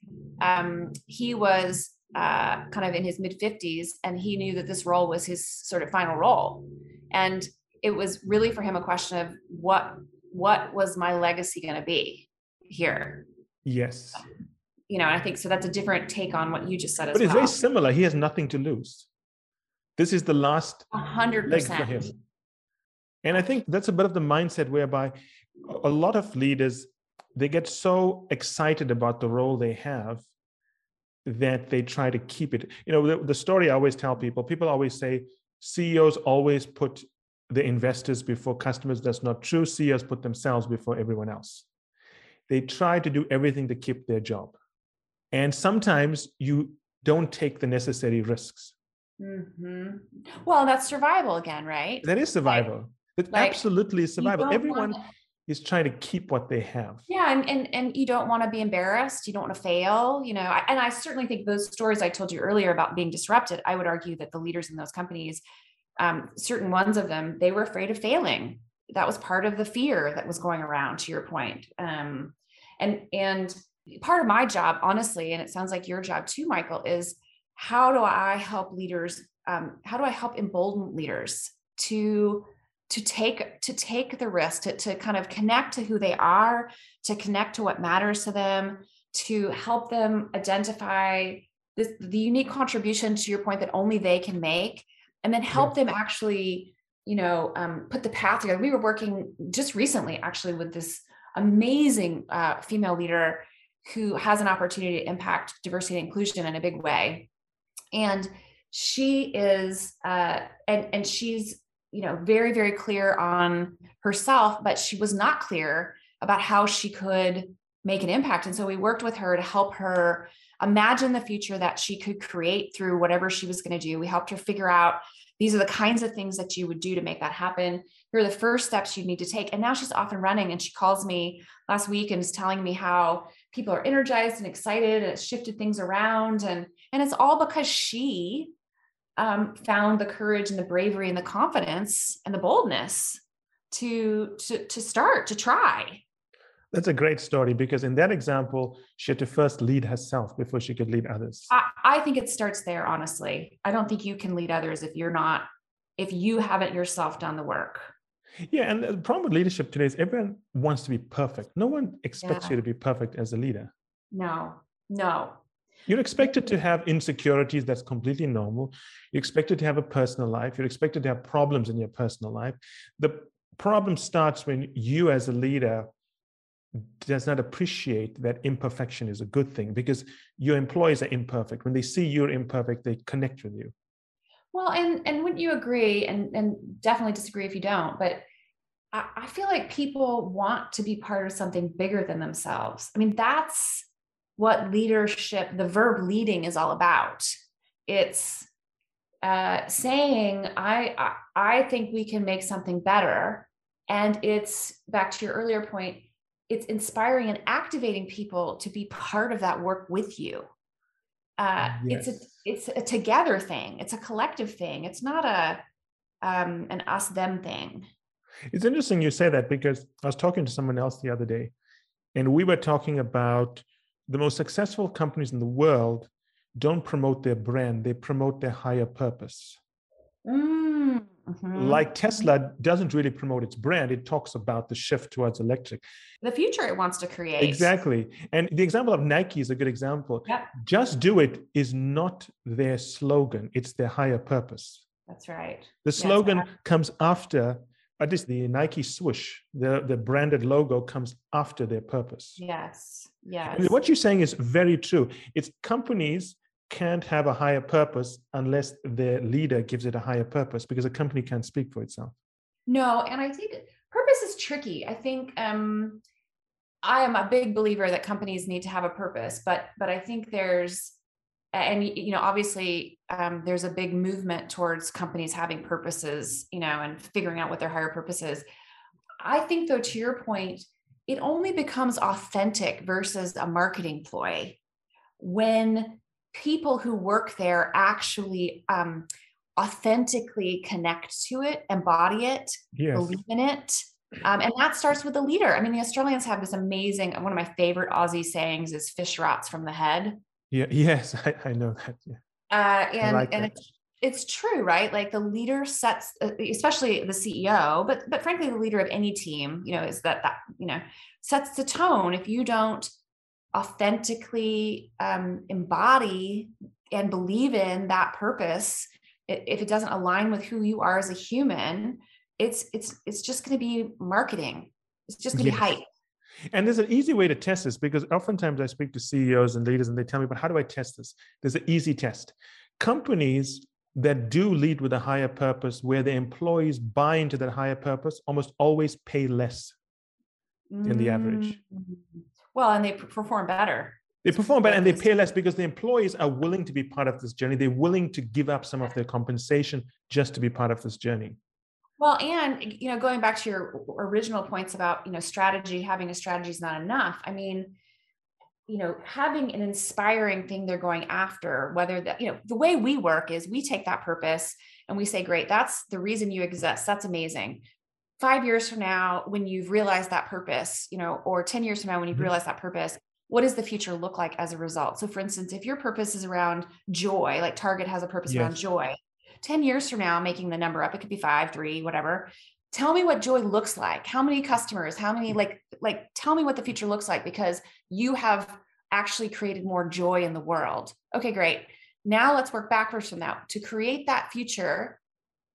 um, he was uh, kind of in his mid 50s and he knew that this role was his sort of final role. And it was really for him a question of what what was my legacy going to be here? Yes. You know, I think so that's a different take on what you just said as but it's well. very similar. He has nothing to lose. This is the last A hundred leg for him. And I think that's a bit of the mindset whereby a lot of leaders they get so excited about the role they have that they try to keep it. You know, the, the story I always tell people, people always say CEOs always put the investors before customers. That's not true. CEOs put themselves before everyone else. They try to do everything to keep their job. And sometimes you don't take the necessary risks. Mhm. Well, that's survival again, right? That is survival. It like, absolutely is survival. Everyone wanna- is trying to keep what they have. yeah, and, and and you don't want to be embarrassed. You don't want to fail. You know, I, and I certainly think those stories I told you earlier about being disrupted. I would argue that the leaders in those companies, um, certain ones of them, they were afraid of failing. That was part of the fear that was going around. To your point, um, and and part of my job, honestly, and it sounds like your job too, Michael, is how do I help leaders? Um, how do I help embolden leaders to to take to take the risk to, to kind of connect to who they are to connect to what matters to them to help them identify this the unique contribution to your point that only they can make and then help them actually you know um, put the path together we were working just recently actually with this amazing uh, female leader who has an opportunity to impact diversity and inclusion in a big way and she is uh, and and she's you know very very clear on herself but she was not clear about how she could make an impact. And so we worked with her to help her imagine the future that she could create through whatever she was going to do. We helped her figure out these are the kinds of things that you would do to make that happen. Here are the first steps you need to take. And now she's off and running and she calls me last week and is telling me how people are energized and excited and it's shifted things around and and it's all because she um, found the courage and the bravery and the confidence and the boldness to to to start to try That's a great story because in that example, she had to first lead herself before she could lead others. I, I think it starts there honestly i don't think you can lead others if you're not if you haven't yourself done the work Yeah, and the problem with leadership today is everyone wants to be perfect. No one expects Yeah. you to be perfect as a leader. no no You're expected to have insecurities, that's completely normal. You're expected to have a personal life. You're expected to have problems in your personal life. The problem starts when you, as a leader, does not appreciate that imperfection is a good thing because your employees are imperfect. When they see you're imperfect, they connect with you. Well, and and wouldn't you agree? And and definitely disagree if you don't. But I, I feel like people want to be part of something bigger than themselves. I mean, that's what leadership, the verb leading, is all about. It's uh, saying, I, I I think we can make something better, and it's back to your earlier point. It's inspiring and activating people to be part of that work with you. Uh, it's a it's a together thing. It's a collective thing. It's not a um an us them thing. It's interesting you say that because I was talking to someone else the other day, and we were talking about the most successful companies in the world don't promote their brand, they promote their higher purpose. Mm, mhm. Like Tesla doesn't really promote its brand, it talks about the shift towards electric. the future it wants to create Exactly. And the example of Nike is a good example. Yep. Just do it is not their slogan, it's their higher purpose. that's right The Yes, slogan I- comes after, at least the Nike swoosh, the, the branded logo comes after their purpose. yes yes And What you're saying is very true. It's companies can't have a higher purpose unless their leader gives it a higher purpose because a company can't speak for itself. no and i think purpose is tricky i think um i am a big believer that companies need to have a purpose but but i think there's and you know obviously um, there's a big movement towards companies having purposes you know and figuring out what their higher purpose is i think though to your point it only becomes authentic versus a marketing ploy when people who work there actually um, authentically connect to it embody it Yes. believe in it Um, and that starts with the leader. I mean, the Australians have this amazing, one of my favorite Aussie sayings is fish rots from the head. Yeah, yes, I, I know that. Yeah. Uh, and like and it's, it's true, right? Like the leader sets, uh, especially the CEO, but but frankly, the leader of any team, you know, is that that you know sets the tone. If you don't authentically um, embody and believe in that purpose, if it doesn't align with who you are as a human, it's it's it's just going to be marketing. It's just going to yes. be hype. And there's an easy way to test this because oftentimes I speak to CEOs and leaders and they tell me, but how do I test this? There's an easy test. Companies that do lead with a higher purpose, where the employees buy into that higher purpose, almost always pay less than the average. Mm-hmm. Well, and they perform better. They perform better and they pay less because the employees are willing to be part of this journey. They're willing to give up some of their compensation just to be part of this journey. Well, and you know, going back to your original points about you know strategy, having a strategy is not enough. I mean, you know, having an inspiring thing they're going after, whether that you know the way we work is we take that purpose and we say, great, that's the reason you exist. That's amazing. Five years from now, when you've realized that purpose, you know, or 10 years from now, when you've mm-hmm. realized that purpose, what does the future look like as a result? So, for instance, if your purpose is around joy, like Target has a purpose yes. around joy, 10 years from now, making the number up, it could be five, three, whatever. Tell me what joy looks like. How many customers, how many, like, like, tell me what the future looks like because you have actually created more joy in the world. Okay, great. Now let's work backwards from that to create that future.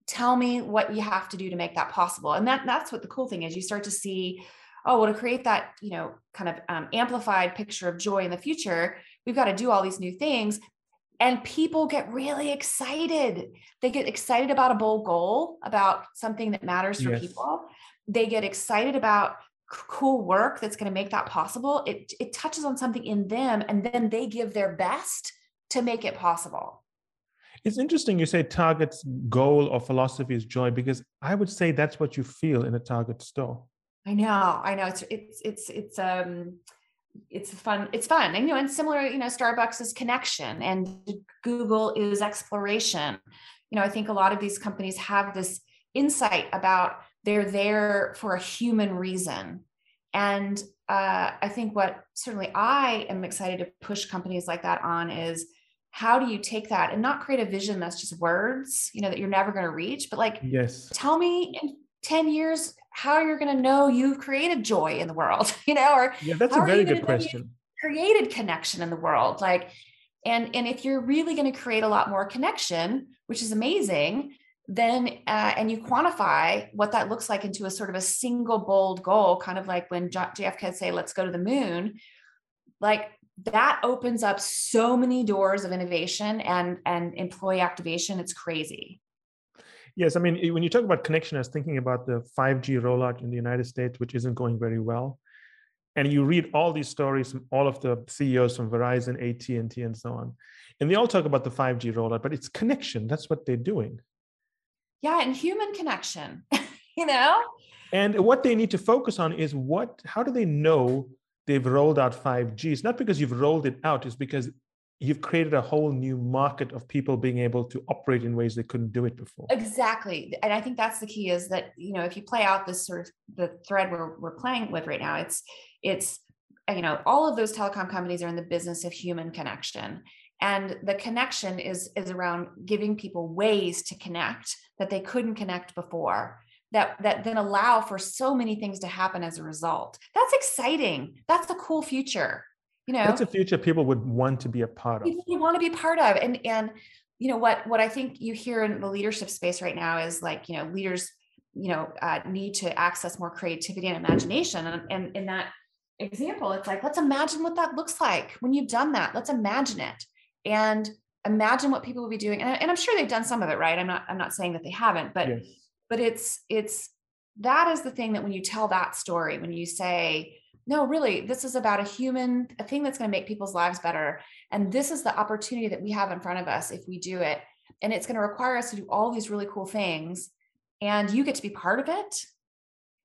Tell me what you have to do to make that possible. And that that's what the cool thing is. You start to see, oh, well, to create that, you know, kind of um, amplified picture of joy in the future, we've got to do all these new things and people get really excited they get excited about a bold goal about something that matters for yes. people they get excited about cool work that's going to make that possible it it touches on something in them and then they give their best to make it possible it's interesting you say target's goal or philosophy is joy because i would say that's what you feel in a target store. I know i know. It's it's it's it's um it's fun it's fun. And you know and similar you know starbucks is connection and google is exploration. You know i think a lot of these companies have this insight about they're there for a human reason. And uh, i think what certainly i am excited to push companies like that on is how do you take that and not create a vision that's just words you know that you're never going to reach but like yes. tell me in 10 years how you're going to know you've created joy in the world you know or yeah that's a very good question. created connection in the world like and and if you're really going to create a lot more connection which is amazing then uh, and you quantify what that looks like into a sort of a single bold goal kind of like when jfk say let's go to the moon like that opens up so many doors of innovation and and employee activation it's crazy Yes, I mean, when you talk about connection, I was thinking about the 5G rollout in the United States, which isn't going very well. And you read all these stories from all of the CEOs from Verizon, AT&T, and so on. And they all talk about the 5G rollout, but it's connection. That's what they're doing. Yeah, and human connection, you know? And what they need to focus on is what, how do they know they've rolled out 5G? It's not because you've rolled it out, it's because you've created a whole new market of people being able to operate in ways they couldn't do it before. Exactly. And i think that's the key is that you know if you play out this sort of the thread we're, we're playing with right now it's it's you know all of those telecom companies are in the business of human connection. And the connection is is around giving people ways to connect that they couldn't connect before that that then allow for so many things to happen as a result. That's exciting. That's a cool future you know? That's a future people would want to be a part of. People want to be part of. And and you know what what i think you hear in the leadership space right now is like you know leaders you know uh, need to access more creativity and imagination. And, and in that example it's like let's imagine what that looks like when you've done that. Let's imagine it and imagine what people will be doing. And, and i'm sure they've done some of it right? I'm not i'm not saying that they haven't but yes. But it's it's that is the thing that when you tell that story when you say no, really, this is about a human, a thing that's going to make people's lives better. And this is the opportunity that we have in front of us if we do it. And it's going to require us to do all these really cool things. And you get to be part of it.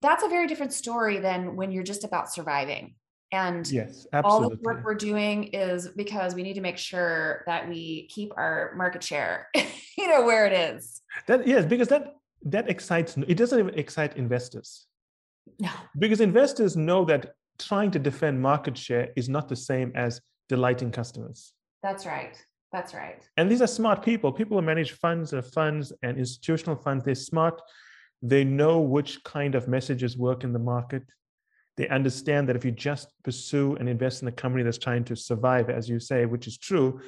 That's a very different story than when you're just about surviving. And yes, absolutely. all the work we're doing is because we need to make sure that we keep our market share, you know, where it is. That yes, because that that excites it doesn't even excite investors No. Because investors know that trying to defend market share is not the same as delighting customers. That's right. That's right. And these are smart people. People who manage funds and funds and institutional funds, they're smart. They know which kind of messages work in the market. They understand that if you just pursue and invest in a company that's trying to survive, as you say, which is true,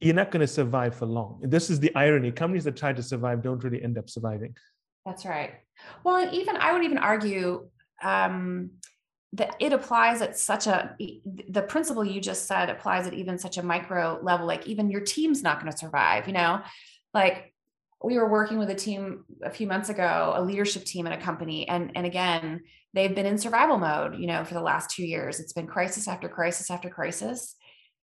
you're not going to survive for long. This is the irony. Companies that try to survive don't really end up surviving. That's right. Well, and even I would even argue um, that it applies at such a the principle you just said applies at even such a micro level. Like even your team's not going to survive. You know, like we were working with a team a few months ago, a leadership team in a company, and and again they've been in survival mode. You know, for the last two years, it's been crisis after crisis after crisis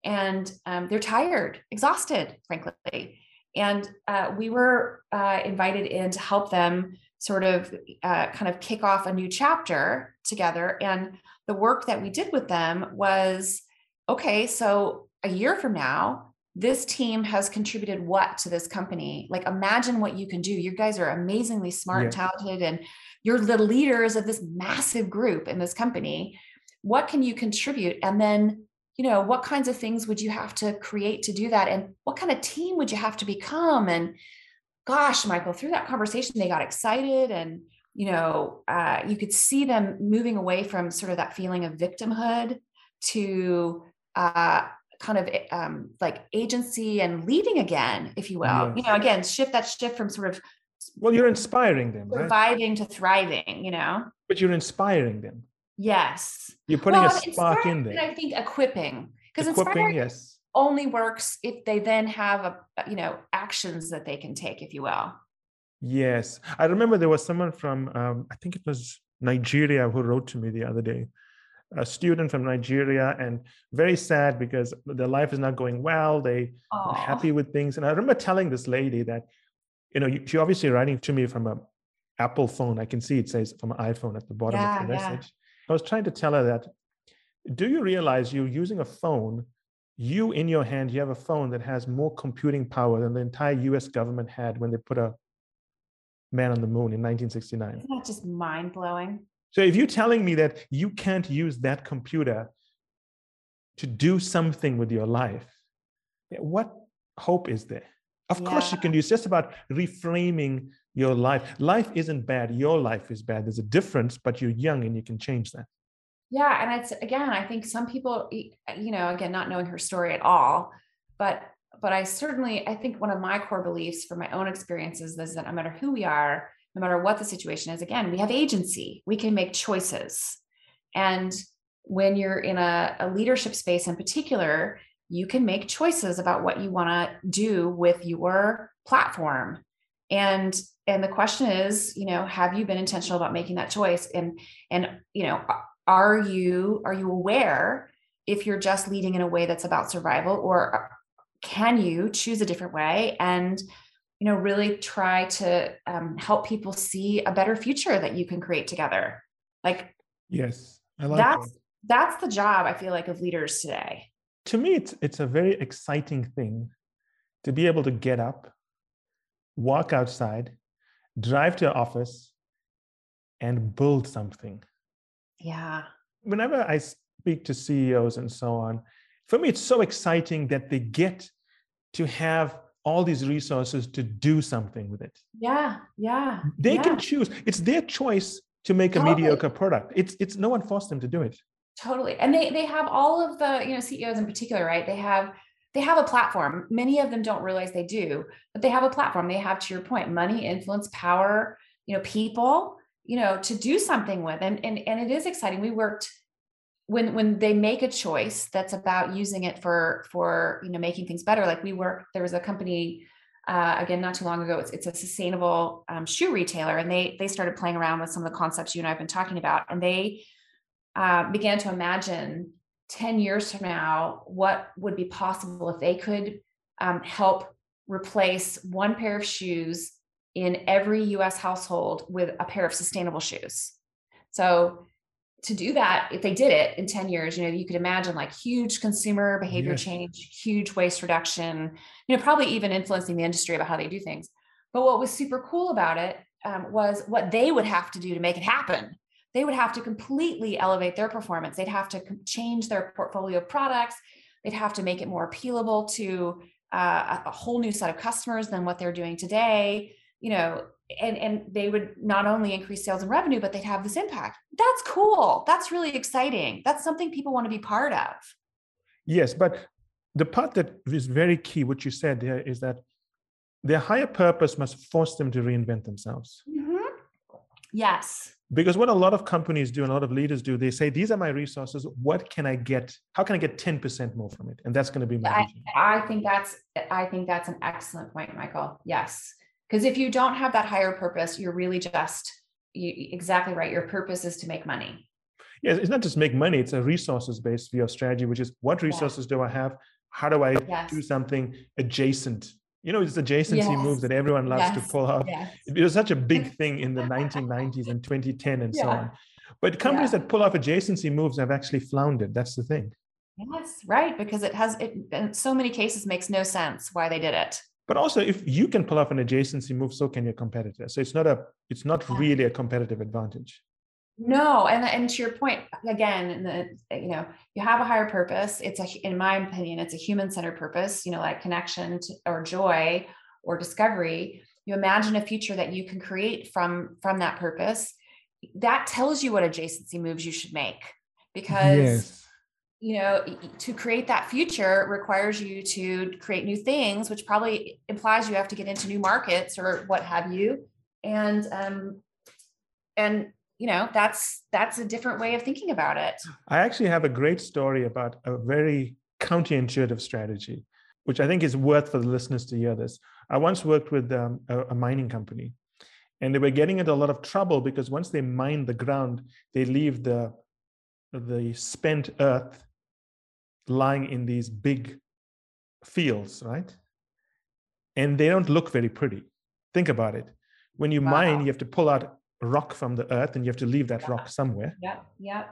and um, they're tired, exhausted, frankly. And uh, we were uh, invited in to help them sort of uh, kind of kick off a new chapter together. And the work that we did with them was okay, so a year from now, this team has contributed what to this company? Like, imagine what you can do. You guys are amazingly smart, yeah. talented, and you're the leaders of this massive group in this company. What can you contribute? And then you know what kinds of things would you have to create to do that? And what kind of team would you have to become? And gosh michael through that conversation they got excited and you know uh, you could see them moving away from sort of that feeling of victimhood to uh, kind of um, like agency and leading again if you will. Yes. you know again shift that shift from sort of well you're inspiring them surviving right? to thriving you know? But you're inspiring them Yes. You're putting well, a spark in there. I think equipping because inspiring yes. only works if they then have a you know actions that they can take, if you will. Yes, I remember there was someone from um, I think it was Nigeria who wrote to me the other day, a student from Nigeria, and very sad because their life is not going well. They are happy with things, and I remember telling this lady that, you know, she obviously writing to me from a Apple phone. I can see it says from an iPhone at the bottom yeah, of the message. I was trying to tell her that do you realize you're using a phone? You in your hand, you have a phone that has more computing power than the entire US government had when they put a man on the moon in 1969. Isn't that just mind blowing? So if you're telling me that you can't use that computer to do something with your life, what hope is there? Of yeah. course you can do. It's just about reframing your life. Life isn't bad. Your life is bad. There's a difference, but you're young and you can change that. Yeah. And it's again, I think some people, you know, again, not knowing her story at all, but but I certainly I think one of my core beliefs for my own experiences is that no matter who we are, no matter what the situation is, again, we have agency. We can make choices. And when you're in a, a leadership space in particular, you can make choices about what you want to do with your platform. And and the question is you know have you been intentional about making that choice? And and you know are you are you aware if you're just leading in a way that's about survival or uh, can you choose a different way and you know really try to um, help people see a better future that you can create together? Like yes I like that's that. that's the job i feel like of leaders today to me it's it's a very exciting thing to be able to get up walk outside, drive to your office, and build something. Yeah. Whenever I speak to CEOs and so on, for me, it's so exciting that they get to have all these resources to do something with it. Yeah, yeah. They yeah. can choose. It's their choice to make a totally. mediocre product. It's it's no one forced them to do it. Totally. And they they have all of the, you know, CEOs in particular, right? They have they have a platform. Many of them don't realize they do, but they have a platform. They have, to your point, money, influence, power, you know, people, you know, to do something with. And and and it is exciting. We worked when when they make a choice that's about using it for for you know making things better. Like we work, there was a company uh, again not too long ago. It's it's a sustainable um, shoe retailer, and they they started playing around with some of the concepts you and I've been talking about, and they uh, began to imagine 10 years from now, what would be possible if they could um, help replace one pair of shoes in every US household with a pair of sustainable shoes. So to do that, if they did it in 10 years, you know, you could imagine like huge consumer behavior yes. change, huge waste reduction, you know, probably even influencing the industry about how they do things. But what was super cool about it um, was what they would have to do to make it happen. They would have to completely elevate their performance. They'd have to change their portfolio of products. They'd have to make it more appealable to uh, a whole new set of customers than what they're doing today. You know, and and they would not only increase sales and revenue, but they'd have this impact. That's cool. That's really exciting. That's something people want to be part of. Yes, but the part that is very key, what you said there, is that their higher purpose must force them to reinvent themselves. Mm-hmm. Yes. Because what a lot of companies do and a lot of leaders do, they say, These are my resources. What can I get? How can I get 10% more from it? And that's going to be my I, I think that's I think that's an excellent point, Michael. Yes. Because if you don't have that higher purpose, you're really just you, exactly right. Your purpose is to make money. Yeah, it's not just make money, it's a resources based view of strategy, which is what resources yeah. do I have? How do I yes. do something adjacent you know, it's adjacency yes. moves that everyone loves yes. to pull off. Yes. It was such a big thing in the 1990s and 2010 and yeah. so on. But companies yeah. that pull off adjacency moves have actually floundered. That's the thing. Yes, right. Because it has, it in so many cases makes no sense why they did it. But also, if you can pull off an adjacency move, so can your competitor. So it's not a, it's not really a competitive advantage. No, and and to your point again, the, you know, you have a higher purpose. It's a, in my opinion, it's a human-centered purpose. You know, like connection to, or joy or discovery. You imagine a future that you can create from from that purpose. That tells you what adjacency moves you should make, because yes. you know to create that future requires you to create new things, which probably implies you have to get into new markets or what have you, and um, and you know that's that's a different way of thinking about it. I actually have a great story about a very counterintuitive strategy which i think is worth for the listeners to hear this. I once worked with um, a, a mining company and they were getting into a lot of trouble because once they mine the ground they leave the the spent earth lying in these big fields right? And they don't look very pretty. Think about it. When you wow. mine you have to pull out rock from the earth and you have to leave that yeah. rock somewhere. Yeah, yeah.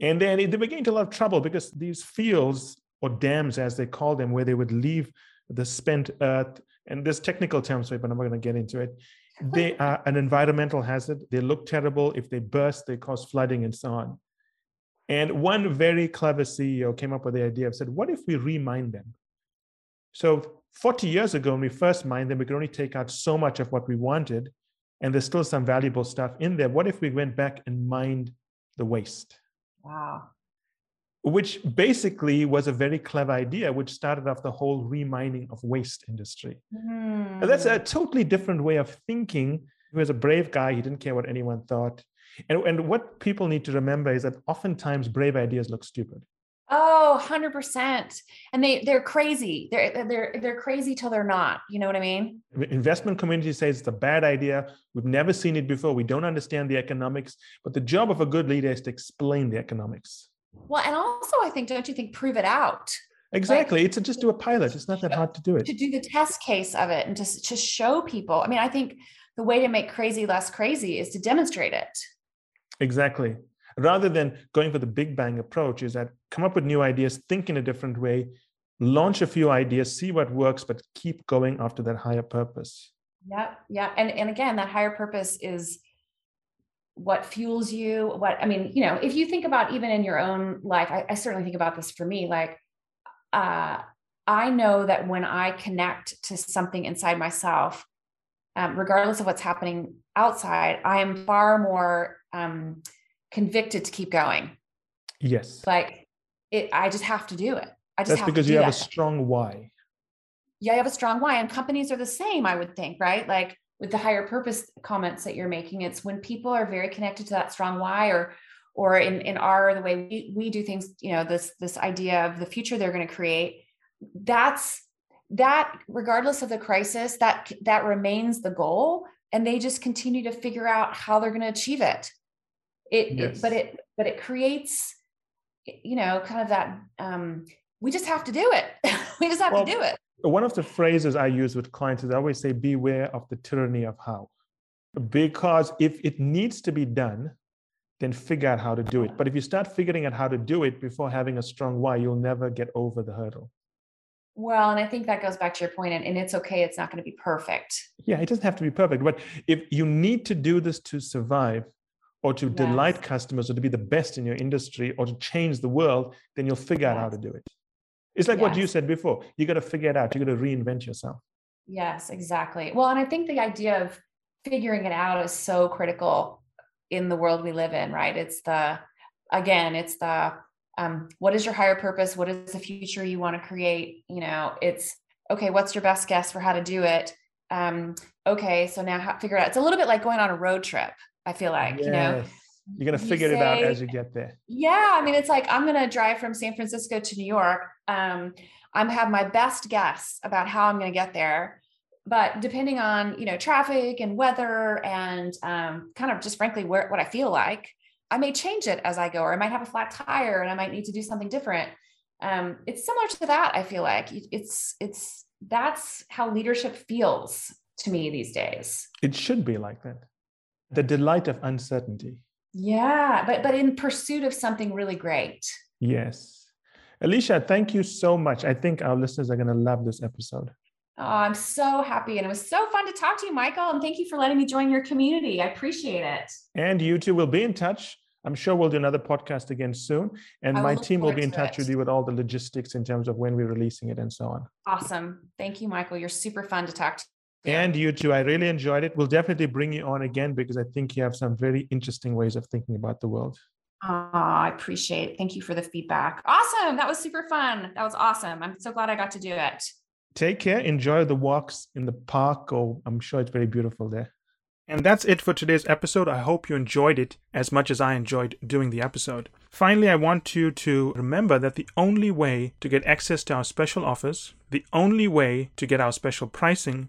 And then they were getting into a lot of trouble because these fields or dams, as they call them, where they would leave the spent earth, and there's technical terms for it, but I'm not going to get into it. They are an environmental hazard. They look terrible. If they burst, they cause flooding and so on. And one very clever CEO came up with the idea of said, what if we remine them? So 40 years ago, when we first mined them, we could only take out so much of what we wanted and there's still some valuable stuff in there. What if we went back and mined the waste? Wow. Which basically was a very clever idea, which started off the whole remining of waste industry. Mm. That's a totally different way of thinking. He was a brave guy. He didn't care what anyone thought. And, and what people need to remember is that oftentimes brave ideas look stupid. Oh, 100%. And they they're crazy. They're they're they're crazy till they're not. You know what I mean? Investment community says it's a bad idea. We've never seen it before. We don't understand the economics, but the job of a good leader is to explain the economics. Well, and also I think don't you think prove it out? Exactly. Like, it's a, just do a pilot. It's not that hard to do it. To do the test case of it and just to show people. I mean, I think the way to make crazy less crazy is to demonstrate it. Exactly rather than going for the big bang approach is that come up with new ideas think in a different way launch a few ideas see what works but keep going after that higher purpose. Yeah yeah. And and again that higher purpose is what fuels you what i mean you know if you think about even in your own life i, I certainly think about this for me like uh i know that when i connect to something inside myself um, regardless of what's happening outside i am far more um, convicted to keep going. Yes. Like it, I just have to do it. I just That's have because you have that. a strong why. Yeah, you have a strong why. And companies are the same, I would think, right? Like with the higher purpose comments that you're making, it's when people are very connected to that strong why or or in, in our the way we, we do things, you know, this this idea of the future they're going to create, that's that regardless of the crisis, that that remains the goal. And they just continue to figure out how they're going to achieve it it, yes. it, but it but it creates you know kind of that um we just have to do it we just have well, to do it one of the phrases i use with clients is i always say beware of the tyranny of how because if it needs to be done then figure out how to do it but if you start figuring out how to do it before having a strong why you'll never get over the hurdle well, and I think that goes back to your point, and, and it's okay. It's not going to be perfect. Yeah, it doesn't have to be perfect. But if you need to do this to survive, or to yes. delight customers or to be the best in your industry or to change the world, then you'll figure yes. out how to do it. It's like yes. what you said before. You got to figure it out. You got to reinvent yourself. Yes, exactly. Well, and I think the idea of figuring it out is so critical in the world we live in, right? It's the, again, it's the, um, what is your higher purpose? What is the future you want to create? You know, it's okay. What's your best guess for how to do it? Um, okay, so now how, figure it out. It's a little bit like going on a road trip. I feel like, yes. you know, you're going to figure say, it out as you get there. Yeah. I mean, it's like, I'm going to drive from San Francisco to New York. Um, I'm have my best guess about how I'm going to get there. But depending on, you know, traffic and weather and um, kind of just frankly, where, what I feel like, I may change it as I go, or I might have a flat tire and I might need to do something different. Um, it's similar to that. I feel like it's, it's, that's how leadership feels to me these days. It should be like that. The delight of uncertainty. Yeah, but but in pursuit of something really great. Yes. Alicia, thank you so much. I think our listeners are going to love this episode. Oh, I'm so happy. And it was so fun to talk to you, Michael. And thank you for letting me join your community. I appreciate it. And you too will be in touch. I'm sure we'll do another podcast again soon. And my team will be in touch it. with you with all the logistics in terms of when we're releasing it and so on. Awesome. Thank you, Michael. You're super fun to talk to. And you too. I really enjoyed it. We'll definitely bring you on again because I think you have some very interesting ways of thinking about the world. Oh, I appreciate it. Thank you for the feedback. Awesome. That was super fun. That was awesome. I'm so glad I got to do it. Take care. Enjoy the walks in the park. Oh, I'm sure it's very beautiful there. And that's it for today's episode. I hope you enjoyed it as much as I enjoyed doing the episode. Finally, I want you to remember that the only way to get access to our special offers, the only way to get our special pricing,